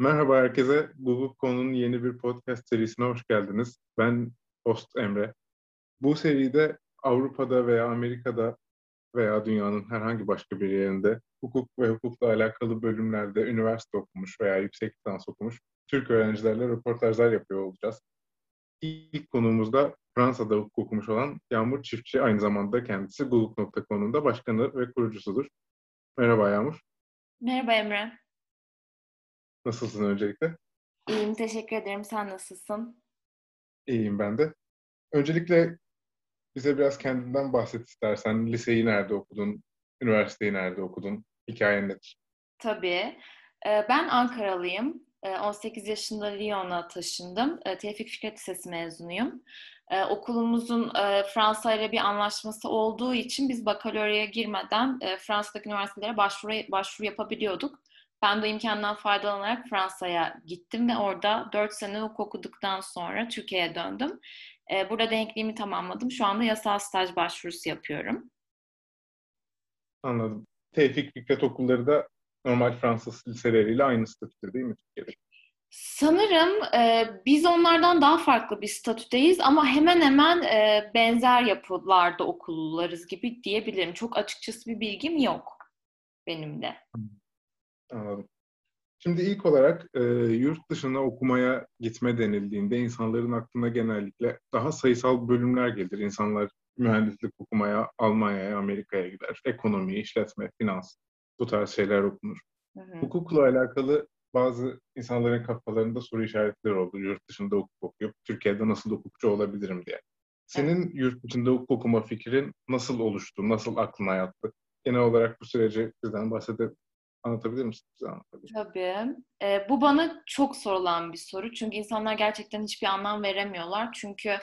Merhaba herkese. Google Konu'nun yeni bir podcast serisine hoş geldiniz. Ben host Emre. Bu seride Avrupa'da veya Amerika'da veya dünyanın herhangi başka bir yerinde hukuk ve hukukla alakalı bölümlerde üniversite okumuş veya yüksek lisans okumuş Türk öğrencilerle röportajlar yapıyor olacağız. İlk konuğumuzda Fransa'da hukuk okumuş olan Yağmur Çiftçi, aynı zamanda kendisi Google.com'un da başkanı ve kurucusudur. Merhaba Yağmur. Merhaba Emre. Nasılsın öncelikle? İyiyim, teşekkür ederim. Sen nasılsın? İyiyim ben de. Öncelikle bize biraz kendinden bahset istersen. Liseyi nerede okudun? Üniversiteyi nerede okudun? Hikayen nedir? Tabii. Ee, ben Ankaralıyım. 18 ee, yaşında Lyon'a taşındım. Ee, Tevfik Fikret Lisesi mezunuyum. Okulumuzun e, Fransa ile bir anlaşması olduğu için biz bakaloraya girmeden e, Fransa'daki üniversitelere başvuru, başvuru yapabiliyorduk. Ben de imkandan faydalanarak Fransa'ya gittim ve orada 4 sene hukuk okuduktan sonra Türkiye'ye döndüm. Ee, burada denkliğimi tamamladım. Şu anda yasal staj başvurusu yapıyorum. Anladım. Tevfik Fikret okulları da normal Fransız liseleriyle aynı statüde değil mi Türkiye'de? Sanırım e, biz onlardan daha farklı bir statüdeyiz ama hemen hemen e, benzer yapılarda okullarız gibi diyebilirim. Çok açıkçası bir bilgim yok benim de. Anladım. Şimdi ilk olarak e, yurt dışına okumaya gitme denildiğinde insanların aklına genellikle daha sayısal bölümler gelir. İnsanlar mühendislik okumaya Almanya'ya, Amerika'ya gider. Ekonomi, işletme, finans bu tarz şeyler okunur. Hı hı. Hukukla alakalı bazı insanların kafalarında soru işaretleri oldu. Yurt dışında hukuk okuyup Türkiye'de nasıl hukukçu olabilirim diye. Senin evet. yurt dışında hukuk okuma fikrin nasıl oluştu? Nasıl aklına yattı? Genel olarak bu süreci bizden bahsedebilir Anlatabilir misin? Tabii. Ee, bu bana çok sorulan bir soru. Çünkü insanlar gerçekten hiçbir anlam veremiyorlar. Çünkü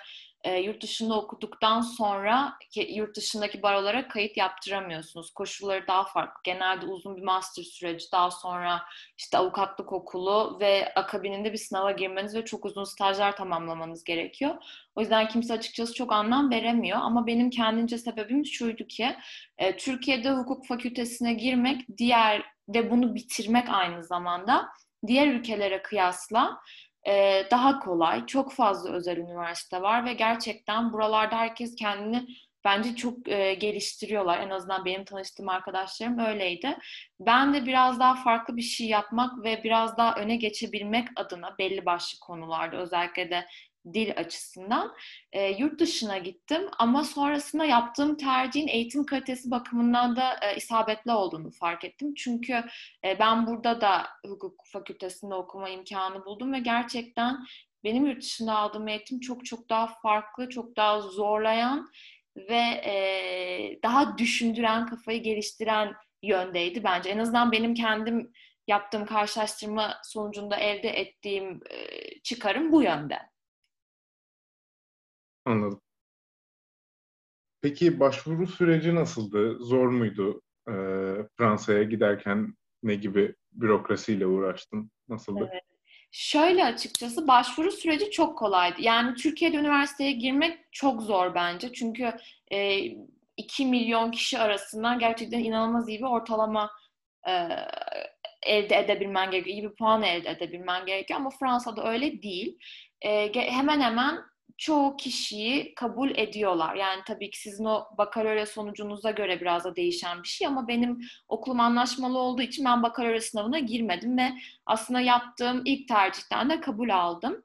e, yurt dışında okuduktan sonra yurt dışındaki barolara kayıt yaptıramıyorsunuz. Koşulları daha farklı. Genelde uzun bir master süreci, daha sonra işte avukatlık okulu ve akabininde bir sınava girmeniz ve çok uzun stajlar tamamlamanız gerekiyor. O yüzden kimse açıkçası çok anlam veremiyor. Ama benim kendince sebebim şuydu ki e, Türkiye'de hukuk fakültesine girmek diğer ve bunu bitirmek aynı zamanda diğer ülkelere kıyasla daha kolay. Çok fazla özel üniversite var ve gerçekten buralarda herkes kendini bence çok geliştiriyorlar. En azından benim tanıştığım arkadaşlarım öyleydi. Ben de biraz daha farklı bir şey yapmak ve biraz daha öne geçebilmek adına belli başlı konularda özellikle de dil açısından e, yurt dışına gittim ama sonrasında yaptığım tercihin eğitim kalitesi bakımından da e, isabetli olduğunu fark ettim. Çünkü e, ben burada da hukuk fakültesinde okuma imkanı buldum ve gerçekten benim yurt dışında aldığım eğitim çok çok daha farklı, çok daha zorlayan ve e, daha düşündüren, kafayı geliştiren yöndeydi bence. En azından benim kendim yaptığım karşılaştırma sonucunda elde ettiğim e, çıkarım bu yönde. Anladım. Peki başvuru süreci nasıldı? Zor muydu? Ee, Fransa'ya giderken ne gibi bürokrasiyle uğraştın? Nasıldı? Evet. Şöyle açıkçası başvuru süreci çok kolaydı. Yani Türkiye'de üniversiteye girmek çok zor bence. Çünkü e, 2 milyon kişi arasından gerçekten inanılmaz iyi bir ortalama e, elde edebilmen gerekiyor. İyi bir puan elde edebilmen gerekiyor ama Fransa'da öyle değil. E, hemen hemen çoğu kişiyi kabul ediyorlar. Yani tabii ki sizin o bakalorya sonucunuza göre biraz da değişen bir şey ama benim okulum anlaşmalı olduğu için ben bakalorya sınavına girmedim ve aslında yaptığım ilk tercihten de kabul aldım.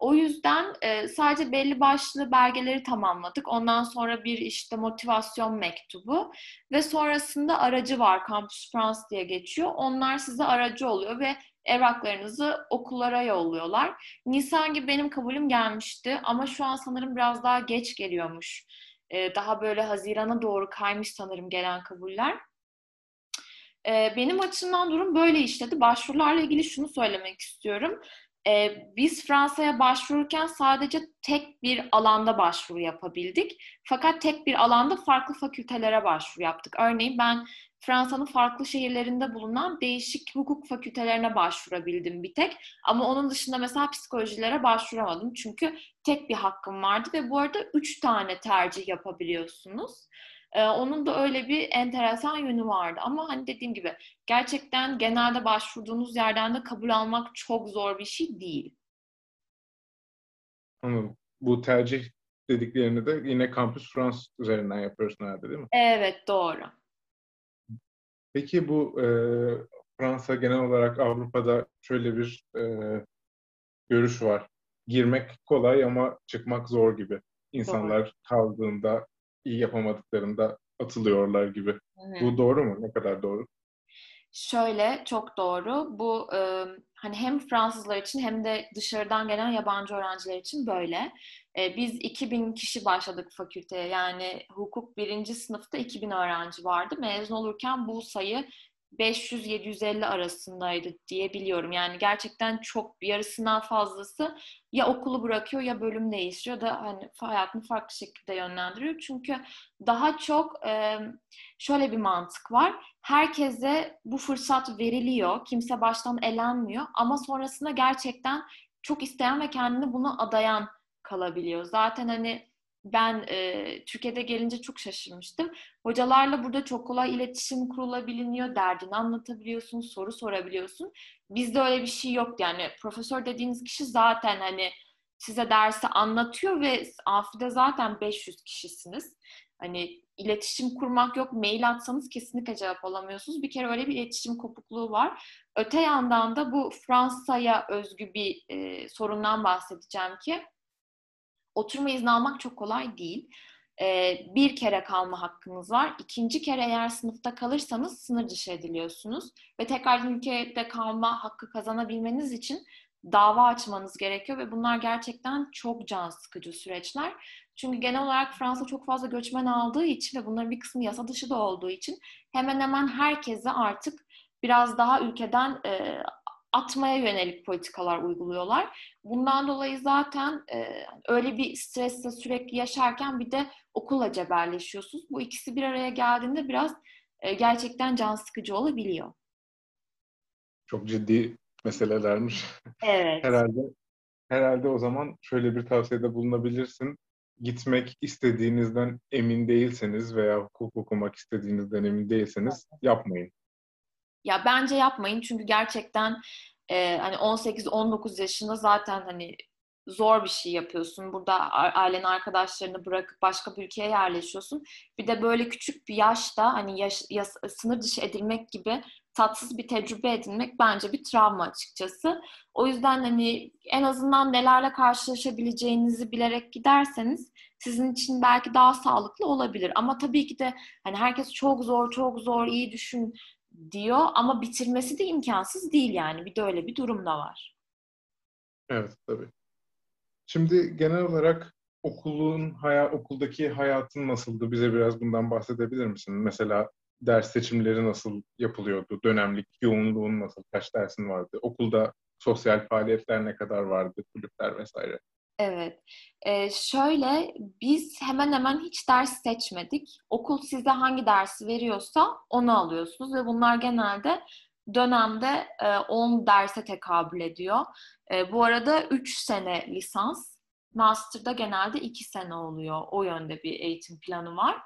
O yüzden e, sadece belli başlı belgeleri tamamladık. Ondan sonra bir işte motivasyon mektubu ve sonrasında aracı var. Campus France diye geçiyor. Onlar size aracı oluyor ve evraklarınızı okullara yolluyorlar. Nisan gibi benim kabulüm gelmişti ama şu an sanırım biraz daha geç geliyormuş. Ee, daha böyle Haziran'a doğru kaymış sanırım gelen kabuller. Ee, benim açımdan durum böyle işledi. Başvurularla ilgili şunu söylemek istiyorum. Ee, biz Fransa'ya başvururken sadece tek bir alanda başvuru yapabildik. Fakat tek bir alanda farklı fakültelere başvuru yaptık. Örneğin ben Fransa'nın farklı şehirlerinde bulunan değişik hukuk fakültelerine başvurabildim bir tek. Ama onun dışında mesela psikolojilere başvuramadım. Çünkü tek bir hakkım vardı ve bu arada üç tane tercih yapabiliyorsunuz. Ee, onun da öyle bir enteresan yönü vardı. Ama hani dediğim gibi gerçekten genelde başvurduğunuz yerden de kabul almak çok zor bir şey değil. Anladım. Bu tercih dediklerini de yine Campus France üzerinden yapıyorsun herhalde değil mi? Evet doğru. Peki bu e, Fransa genel olarak Avrupa'da şöyle bir e, görüş var. Girmek kolay ama çıkmak zor gibi. İnsanlar doğru. kaldığında, iyi yapamadıklarında atılıyorlar gibi. Evet. Bu doğru mu? Ne kadar doğru? Şöyle çok doğru. Bu e, hani hem Fransızlar için hem de dışarıdan gelen yabancı öğrenciler için böyle. E, biz 2000 kişi başladık fakülteye. Yani hukuk birinci sınıfta 2000 öğrenci vardı. Mezun olurken bu sayı 500-750 arasındaydı diye biliyorum. Yani gerçekten çok yarısından fazlası ya okulu bırakıyor ya bölüm değiştiriyor da hani hayatını farklı şekilde yönlendiriyor. Çünkü daha çok şöyle bir mantık var. Herkese bu fırsat veriliyor. Kimse baştan elenmiyor ama sonrasında gerçekten çok isteyen ve kendini buna adayan kalabiliyor. Zaten hani ben e, Türkiye'de gelince çok şaşırmıştım. Hocalarla burada çok kolay iletişim kurulabiliyor, derdini anlatabiliyorsun, soru sorabiliyorsun. Bizde öyle bir şey yok yani. Profesör dediğiniz kişi zaten hani size dersi anlatıyor ve amfide zaten 500 kişisiniz. Hani iletişim kurmak yok. Mail atsanız kesinlikle cevap alamıyorsunuz. Bir kere öyle bir iletişim kopukluğu var. Öte yandan da bu Fransa'ya özgü bir e, sorundan bahsedeceğim ki oturma izni almak çok kolay değil. Ee, bir kere kalma hakkınız var. İkinci kere eğer sınıfta kalırsanız sınır dışı ediliyorsunuz. Ve tekrar ülkede kalma hakkı kazanabilmeniz için dava açmanız gerekiyor ve bunlar gerçekten çok can sıkıcı süreçler. Çünkü genel olarak Fransa çok fazla göçmen aldığı için ve bunların bir kısmı yasa dışı da olduğu için hemen hemen herkese artık biraz daha ülkeden e, atmaya yönelik politikalar uyguluyorlar. Bundan dolayı zaten e, öyle bir stresle sürekli yaşarken bir de okulla cebelleşiyorsunuz. Bu ikisi bir araya geldiğinde biraz e, gerçekten can sıkıcı olabiliyor. Çok ciddi meselelermiş. Evet. herhalde herhalde o zaman şöyle bir tavsiyede bulunabilirsin. Gitmek istediğinizden emin değilseniz veya hukuk okumak istediğinizden emin değilseniz yapmayın. Ya bence yapmayın çünkü gerçekten e, hani 18-19 yaşında zaten hani zor bir şey yapıyorsun. Burada ailen arkadaşlarını bırakıp başka bir ülkeye yerleşiyorsun. Bir de böyle küçük bir yaşta hani yaş, yas, sınır dışı edilmek gibi tatsız bir tecrübe edinmek bence bir travma açıkçası. O yüzden hani en azından nelerle karşılaşabileceğinizi bilerek giderseniz sizin için belki daha sağlıklı olabilir. Ama tabii ki de hani herkes çok zor, çok zor, iyi düşün diyor ama bitirmesi de imkansız değil yani. Bir de öyle bir durum da var. Evet tabii. Şimdi genel olarak okulun hayat okuldaki hayatın nasıldı? Bize biraz bundan bahsedebilir misin? Mesela ders seçimleri nasıl yapılıyordu? Dönemlik yoğunluğun nasıl? Kaç dersin vardı? Okulda sosyal faaliyetler ne kadar vardı? Kulüpler vesaire. Evet. Ee, şöyle biz hemen hemen hiç ders seçmedik. Okul size hangi dersi veriyorsa onu alıyorsunuz ve bunlar genelde dönemde e, 10 derse tekabül ediyor. E, bu arada 3 sene lisans, master'da genelde 2 sene oluyor. O yönde bir eğitim planı var.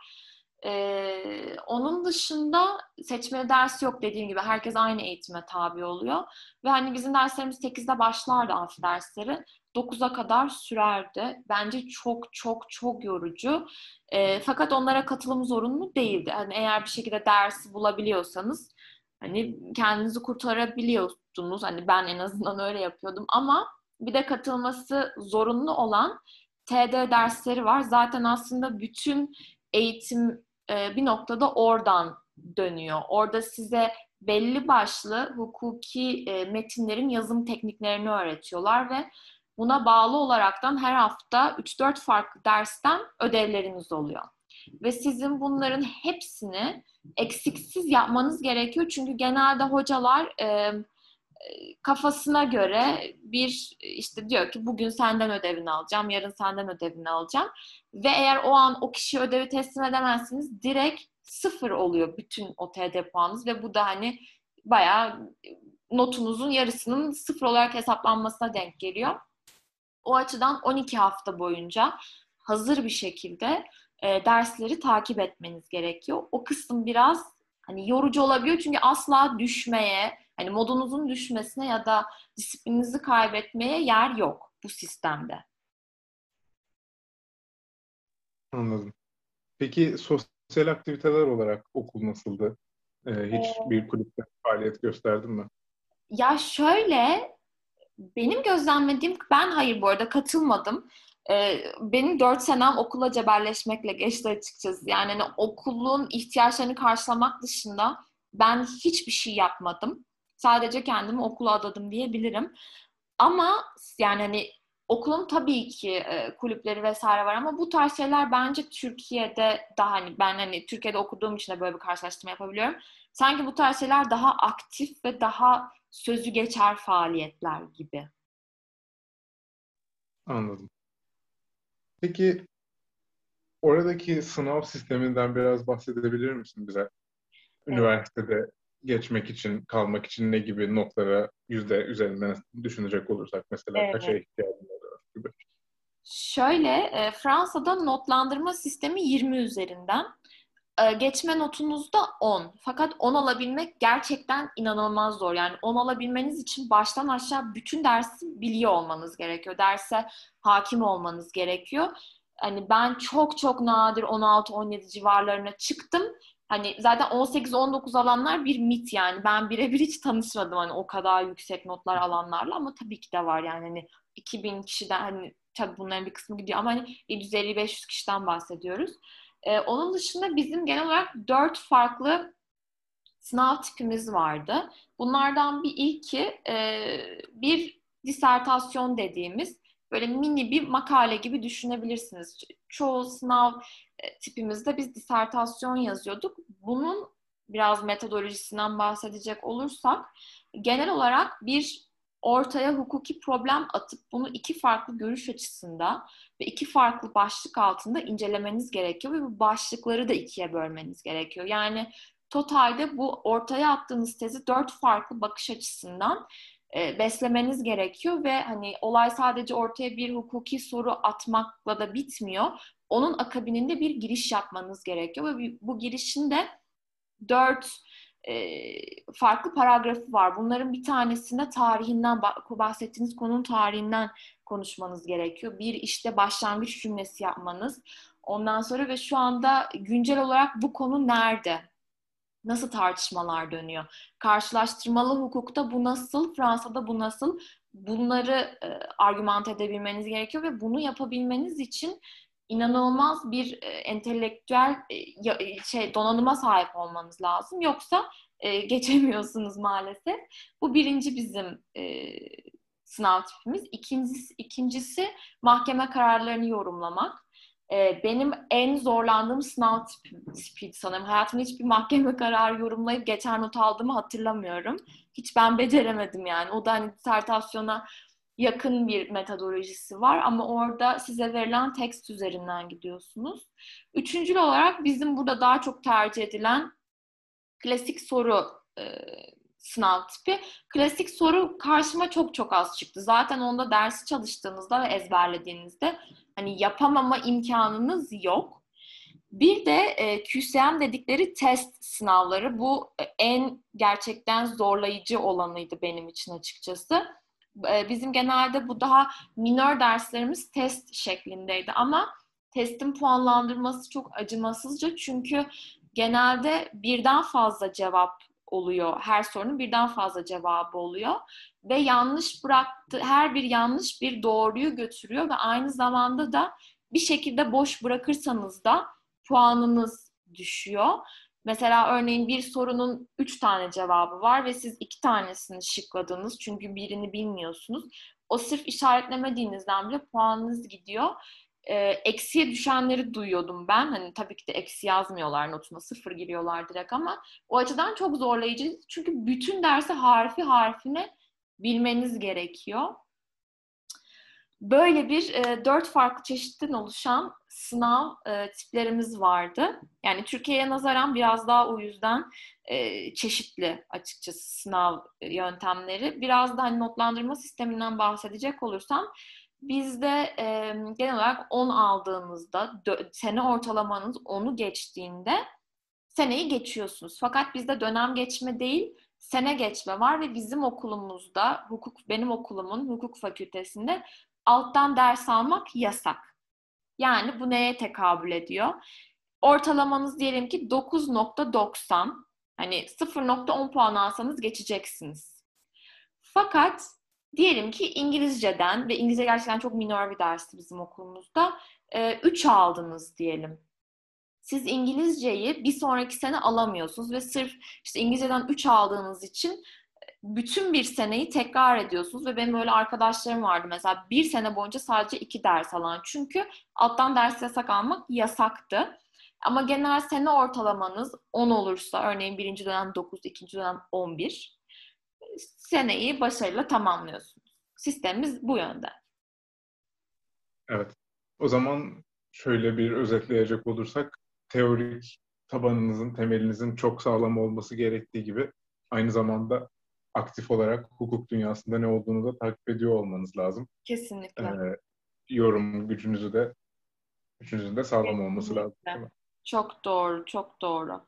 Ee, onun dışında seçmeli ders yok dediğim gibi herkes aynı eğitime tabi oluyor. Ve hani bizim derslerimiz 8'de başlardı amfi dersleri. 9'a kadar sürerdi. Bence çok çok çok yorucu. E, fakat onlara katılım zorunlu değildi. Hani eğer bir şekilde dersi bulabiliyorsanız hani kendinizi kurtarabiliyorsunuz. Hani ben en azından öyle yapıyordum ama bir de katılması zorunlu olan TD dersleri var. Zaten aslında bütün eğitim e, bir noktada oradan dönüyor. Orada size belli başlı hukuki e, metinlerin yazım tekniklerini öğretiyorlar ve Buna bağlı olaraktan her hafta 3-4 farklı dersten ödevleriniz oluyor. Ve sizin bunların hepsini eksiksiz yapmanız gerekiyor. Çünkü genelde hocalar e, kafasına göre bir işte diyor ki bugün senden ödevini alacağım, yarın senden ödevini alacağım. Ve eğer o an o kişiye ödevi teslim edemezsiniz direkt sıfır oluyor bütün o TD puanınız ve bu da hani bayağı notunuzun yarısının sıfır olarak hesaplanmasına denk geliyor. O açıdan 12 hafta boyunca hazır bir şekilde e, dersleri takip etmeniz gerekiyor. O kısım biraz hani yorucu olabiliyor çünkü asla düşmeye, hani modunuzun düşmesine ya da disiplininizi kaybetmeye yer yok bu sistemde. Anladım. Peki sosyal aktiviteler olarak okul nasıldı? Ee, hiç ee, bir kulüpte faaliyet gösterdin mi? Ya şöyle, benim gözlemlediğim, ben hayır bu arada katılmadım. Ee, benim dört senem okula cebelleşmekle geçti açıkçası. Yani hani okulun ihtiyaçlarını karşılamak dışında ben hiçbir şey yapmadım. Sadece kendimi okula adadım diyebilirim. Ama yani hani okulun tabii ki e, kulüpleri vesaire var ama bu tarz şeyler bence Türkiye'de daha hani ben hani Türkiye'de okuduğum için de böyle bir karşılaştırma yapabiliyorum. Sanki bu tarz şeyler daha aktif ve daha sözü geçer faaliyetler gibi. Anladım. Peki oradaki sınav sisteminden biraz bahsedebilir misin bize? Üniversitede evet. geçmek için, kalmak için ne gibi notlara yüzde üzerinden düşünecek olursak mesela evet. kaça ihtiyacın oluyor gibi? Şöyle, e, Fransa'da notlandırma sistemi 20 üzerinden. E, geçme notunuz da 10. Fakat 10 alabilmek gerçekten inanılmaz zor. Yani 10 alabilmeniz için baştan aşağı bütün dersi biliyor olmanız gerekiyor. Derse hakim olmanız gerekiyor. Hani ben çok çok nadir 16-17 civarlarına çıktım. Hani zaten 18-19 alanlar bir mit yani. Ben birebir hiç tanışmadım hani o kadar yüksek notlar alanlarla ama tabii ki de var yani hani 2000 kişiden hani tabii bunların bir kısmı gidiyor ama hani 750-500 kişiden bahsediyoruz. Ee, onun dışında bizim genel olarak dört farklı sınav tipimiz vardı. Bunlardan bir ilki e, bir disertasyon dediğimiz böyle mini bir makale gibi düşünebilirsiniz. Çoğu sınav e, tipimizde biz disertasyon yazıyorduk. Bunun biraz metodolojisinden bahsedecek olursak genel olarak bir ortaya hukuki problem atıp bunu iki farklı görüş açısında ve iki farklı başlık altında incelemeniz gerekiyor ve bu başlıkları da ikiye bölmeniz gerekiyor. Yani totalde bu ortaya attığınız tezi dört farklı bakış açısından e, beslemeniz gerekiyor ve hani olay sadece ortaya bir hukuki soru atmakla da bitmiyor. Onun akabininde bir giriş yapmanız gerekiyor ve bu girişin de dört e, farklı paragrafı var. Bunların bir tanesinde tarihinden bahsettiğiniz konunun tarihinden konuşmanız gerekiyor. Bir işte başlangıç cümlesi yapmanız. Ondan sonra ve şu anda güncel olarak bu konu nerede? Nasıl tartışmalar dönüyor? Karşılaştırmalı hukukta bu nasıl? Fransa'da bu nasıl? Bunları e, argüman edebilmeniz gerekiyor ve bunu yapabilmeniz için inanılmaz bir e, entelektüel e, e, şey donanıma sahip olmanız lazım. Yoksa e, geçemiyorsunuz maalesef. Bu birinci bizim e, sınav tipimiz. İkincisi, ikincisi mahkeme kararlarını yorumlamak. E, benim en zorlandığım sınav tipiydi sanırım. Hayatımda hiçbir mahkeme kararı yorumlayıp geçer not aldığımı hatırlamıyorum. Hiç ben beceremedim yani. O da hani disertasyona yakın bir metodolojisi var ama orada size verilen tekst üzerinden gidiyorsunuz. Üçüncül olarak bizim burada daha çok tercih edilen klasik soru e, sınav tipi. Klasik soru karşıma çok çok az çıktı. Zaten onda dersi çalıştığınızda ve ezberlediğinizde hani yapamama imkanınız yok. Bir de e, QCM dedikleri test sınavları. Bu e, en gerçekten zorlayıcı olanıydı benim için açıkçası. E, bizim genelde bu daha minör derslerimiz test şeklindeydi ama testin puanlandırması çok acımasızca çünkü genelde birden fazla cevap oluyor. Her sorunun birden fazla cevabı oluyor. Ve yanlış bıraktı, her bir yanlış bir doğruyu götürüyor ve aynı zamanda da bir şekilde boş bırakırsanız da puanınız düşüyor. Mesela örneğin bir sorunun üç tane cevabı var ve siz iki tanesini şıkladınız çünkü birini bilmiyorsunuz. O sırf işaretlemediğinizden bile puanınız gidiyor e, eksiye düşenleri duyuyordum ben. Hani tabii ki de eksi yazmıyorlar notuna sıfır giriyorlar direkt ama o açıdan çok zorlayıcı. Çünkü bütün dersi harfi harfine bilmeniz gerekiyor. Böyle bir e, dört farklı çeşitten oluşan sınav e, tiplerimiz vardı. Yani Türkiye'ye nazaran biraz daha o yüzden e, çeşitli açıkçası sınav yöntemleri. Biraz da hani notlandırma sisteminden bahsedecek olursam bizde e, genel olarak 10 aldığınızda sene ortalamanız 10'u geçtiğinde seneyi geçiyorsunuz. Fakat bizde dönem geçme değil, sene geçme var ve bizim okulumuzda, hukuk benim okulumun hukuk fakültesinde alttan ders almak yasak. Yani bu neye tekabül ediyor? Ortalamanız diyelim ki 9.90. Hani 0.10 puan alsanız geçeceksiniz. Fakat diyelim ki İngilizceden ve İngilizce gerçekten çok minor bir dersti bizim okulumuzda. 3 aldınız diyelim siz İngilizceyi bir sonraki sene alamıyorsunuz ve sırf işte İngilizceden 3 aldığınız için bütün bir seneyi tekrar ediyorsunuz ve benim öyle arkadaşlarım vardı mesela bir sene boyunca sadece iki ders alan çünkü alttan ders yasak almak yasaktı. Ama genel sene ortalamanız 10 olursa örneğin birinci dönem 9, ikinci dönem 11 seneyi başarıyla tamamlıyorsunuz. Sistemimiz bu yönde. Evet. O zaman şöyle bir özetleyecek olursak teorik tabanınızın, temelinizin çok sağlam olması gerektiği gibi aynı zamanda aktif olarak hukuk dünyasında ne olduğunu da takip ediyor olmanız lazım. Kesinlikle. Ee, yorum gücünüzü de gücünüzün de sağlam Kesinlikle. olması lazım. Çok doğru, çok doğru.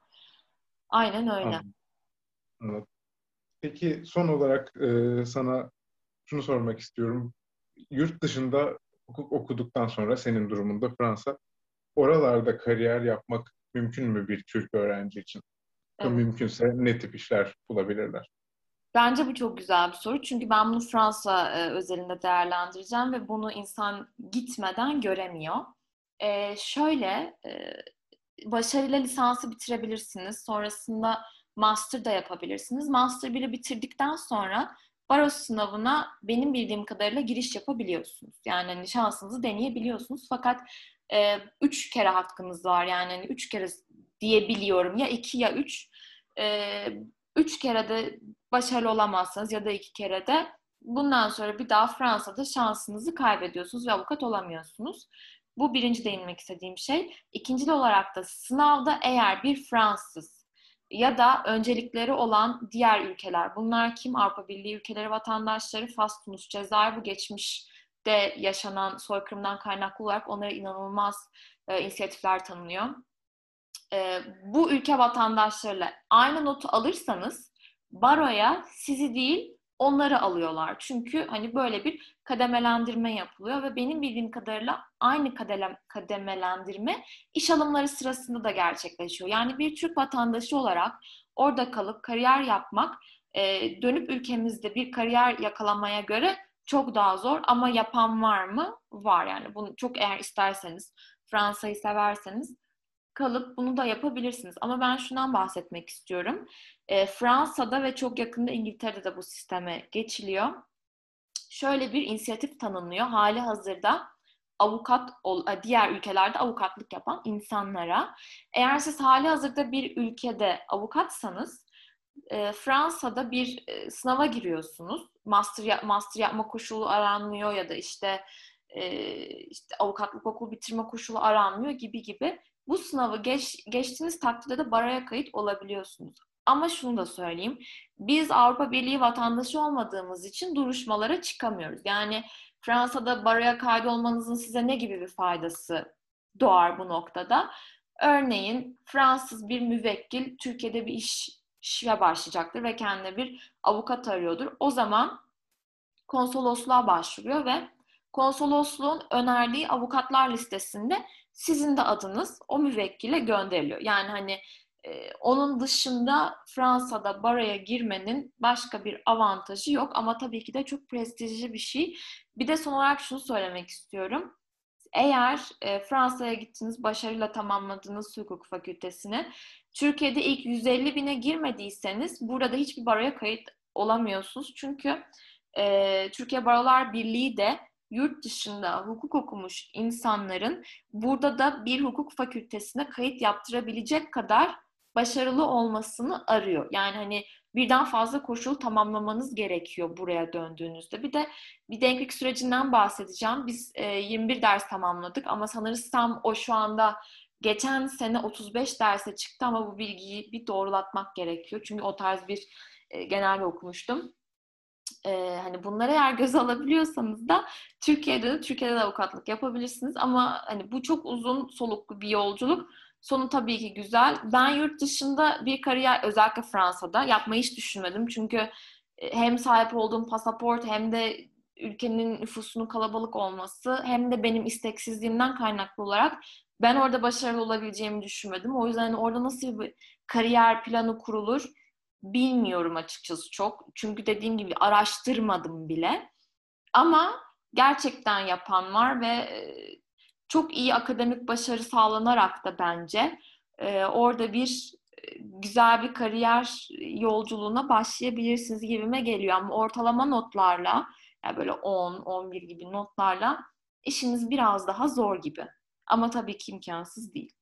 Aynen öyle. Anladım. Peki son olarak e, sana şunu sormak istiyorum. Yurt dışında hukuk okuduktan sonra senin durumunda Fransa oralarda kariyer yapmak mümkün mü bir Türk öğrenci için? Evet. Mümkünse ne tip işler bulabilirler? Bence bu çok güzel bir soru. Çünkü ben bunu Fransa e, özelinde değerlendireceğim ve bunu insan gitmeden göremiyor. E, şöyle, e, başarıyla lisansı bitirebilirsiniz. Sonrasında master da yapabilirsiniz. Master bile bitirdikten sonra baro sınavına benim bildiğim kadarıyla giriş yapabiliyorsunuz. Yani hani şansınızı deneyebiliyorsunuz. Fakat e, üç kere hakkınız var. Yani hani üç kere diyebiliyorum. Ya iki ya üç. E, üç kere de başarılı olamazsanız ya da iki kere de bundan sonra bir daha Fransa'da şansınızı kaybediyorsunuz ve avukat olamıyorsunuz. Bu birinci değinmek istediğim şey. İkinci olarak da sınavda eğer bir Fransız ya da öncelikleri olan diğer ülkeler, bunlar kim? Avrupa Birliği ülkeleri vatandaşları, Fas, Tunus, Cezayir bu geçmiş de yaşanan soykırımdan kaynaklı olarak onlara inanılmaz e, inisiyatifler tanınıyor. E, bu ülke vatandaşlarıyla aynı notu alırsanız baroya sizi değil onları alıyorlar. Çünkü hani böyle bir kademelendirme yapılıyor ve benim bildiğim kadarıyla aynı kadele, kademelendirme iş alımları sırasında da gerçekleşiyor. Yani bir Türk vatandaşı olarak orada kalıp kariyer yapmak e, dönüp ülkemizde bir kariyer yakalamaya göre çok daha zor ama yapan var mı? Var yani. Bunu çok eğer isterseniz, Fransa'yı severseniz kalıp bunu da yapabilirsiniz. Ama ben şundan bahsetmek istiyorum. E, Fransa'da ve çok yakında İngiltere'de de bu sisteme geçiliyor. Şöyle bir inisiyatif tanınıyor. Hali hazırda avukat diğer ülkelerde avukatlık yapan insanlara eğer siz hali hazırda bir ülkede avukatsanız e, Fransa'da bir e, sınava giriyorsunuz. Master, master yapma koşulu aranmıyor ya da işte e, işte avukatlık okul bitirme koşulu aranmıyor gibi gibi. Bu sınavı geç, geçtiğiniz takdirde de baraya kayıt olabiliyorsunuz. Ama şunu da söyleyeyim. Biz Avrupa Birliği vatandaşı olmadığımız için duruşmalara çıkamıyoruz. Yani Fransa'da baraya kaydolmanızın size ne gibi bir faydası doğar bu noktada? Örneğin Fransız bir müvekkil Türkiye'de bir iş işe başlayacaktır ve kendine bir avukat arıyordur. O zaman konsolosluğa başvuruyor ve konsolosluğun önerdiği avukatlar listesinde sizin de adınız o müvekkile gönderiliyor. Yani hani e, onun dışında Fransa'da baraya girmenin başka bir avantajı yok ama tabii ki de çok prestijli bir şey. Bir de son olarak şunu söylemek istiyorum. Eğer e, Fransa'ya gittiniz, başarıyla tamamladınız hukuk fakültesini, Türkiye'de ilk 150 bine girmediyseniz burada hiçbir baroya kayıt olamıyorsunuz. Çünkü e, Türkiye Barolar Birliği de yurt dışında hukuk okumuş insanların burada da bir hukuk fakültesine kayıt yaptırabilecek kadar başarılı olmasını arıyor. Yani hani birden fazla koşul tamamlamanız gerekiyor buraya döndüğünüzde. Bir de bir denklik sürecinden bahsedeceğim. Biz e, 21 ders tamamladık ama sanırsam o şu anda geçen sene 35 derse çıktı ama bu bilgiyi bir doğrulatmak gerekiyor. Çünkü o tarz bir e, genel okumuştum. E, hani bunları eğer göze alabiliyorsanız da Türkiye'de de Türkiye'de de avukatlık yapabilirsiniz ama hani bu çok uzun soluklu bir yolculuk. Sonu tabii ki güzel. Ben yurt dışında bir kariyer özellikle Fransa'da yapmayı hiç düşünmedim. Çünkü e, hem sahip olduğum pasaport hem de ülkenin nüfusunun kalabalık olması hem de benim isteksizliğimden kaynaklı olarak ben orada başarılı olabileceğimi düşünmedim. O yüzden orada nasıl bir kariyer planı kurulur bilmiyorum açıkçası çok. Çünkü dediğim gibi araştırmadım bile. Ama gerçekten yapan var ve e, çok iyi akademik başarı sağlanarak da bence e, orada bir e, güzel bir kariyer yolculuğuna başlayabilirsiniz gibime geliyor. Ama ortalama notlarla yani böyle 10, 11 gibi notlarla işiniz biraz daha zor gibi. Ama tabii ki imkansız değil.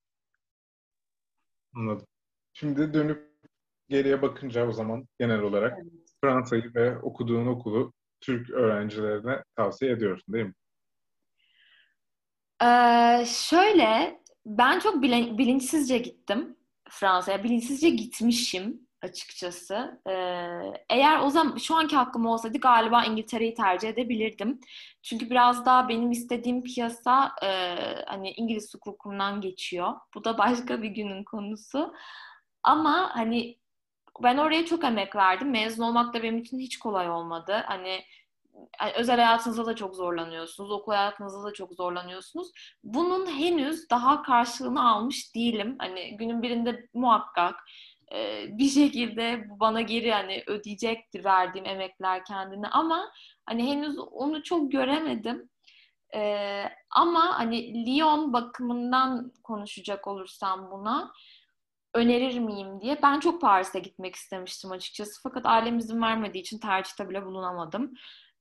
Anladım. Şimdi dönüp geriye bakınca o zaman genel olarak evet. Fransa'yı ve okuduğun okulu Türk öğrencilerine tavsiye ediyorsun değil mi? Ee, şöyle, ben çok bilinçsizce gittim Fransa'ya. Bilinçsizce gitmişim açıkçası. Ee, eğer o zaman şu anki hakkım olsaydı galiba İngiltere'yi tercih edebilirdim. Çünkü biraz daha benim istediğim piyasa e, hani İngiliz hukukundan geçiyor. Bu da başka bir günün konusu. Ama hani ben oraya çok emek verdim. Mezun olmak da benim için hiç kolay olmadı. Hani özel hayatınızda da çok zorlanıyorsunuz, okul hayatınızda da çok zorlanıyorsunuz. Bunun henüz daha karşılığını almış değilim. Hani günün birinde muhakkak e, bir şekilde bana geri hani ödeyecektir verdiğim emekler kendine ama hani henüz onu çok göremedim. E, ama hani Lyon bakımından konuşacak olursam buna önerir miyim diye. Ben çok Paris'e gitmek istemiştim açıkçası. Fakat ailem izin vermediği için tercihte bile bulunamadım.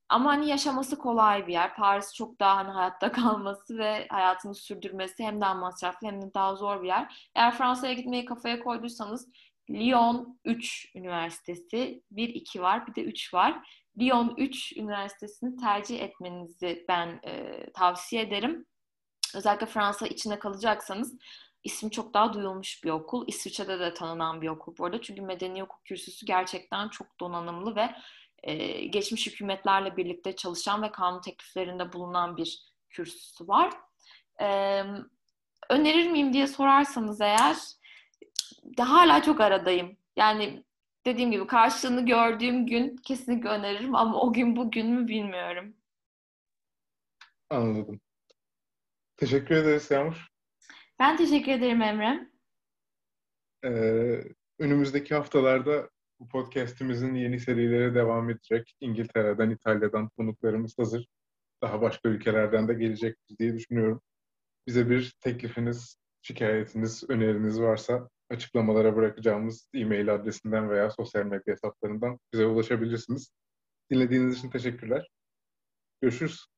Ama hani yaşaması kolay bir yer. Paris çok daha hani hayatta kalması ve hayatını sürdürmesi hem daha masraflı hem de daha zor bir yer. Eğer Fransa'ya gitmeyi kafaya koyduysanız Lyon 3 Üniversitesi 1-2 var bir de 3 var. Lyon 3 Üniversitesi'ni tercih etmenizi ben e, tavsiye ederim. Özellikle Fransa içine kalacaksanız ismi çok daha duyulmuş bir okul. İsviçre'de de tanınan bir okul bu arada. Çünkü medeni hukuk kürsüsü gerçekten çok donanımlı ve e, geçmiş hükümetlerle birlikte çalışan ve kanun tekliflerinde bulunan bir kürsüsü var. E, önerir miyim diye sorarsanız eğer de hala çok aradayım. Yani dediğim gibi karşılığını gördüğüm gün kesinlikle öneririm ama o gün bugün mü bilmiyorum. Anladım. Teşekkür ederiz Yağmur. Ben teşekkür ederim Emre. Ee, önümüzdeki haftalarda bu podcastimizin yeni serilere devam edecek. İngiltere'den, İtalya'dan konuklarımız hazır. Daha başka ülkelerden de gelecektir diye düşünüyorum. Bize bir teklifiniz, şikayetiniz, öneriniz varsa açıklamalara bırakacağımız e-mail adresinden veya sosyal medya hesaplarından bize ulaşabilirsiniz. Dinlediğiniz için teşekkürler. Görüşürüz.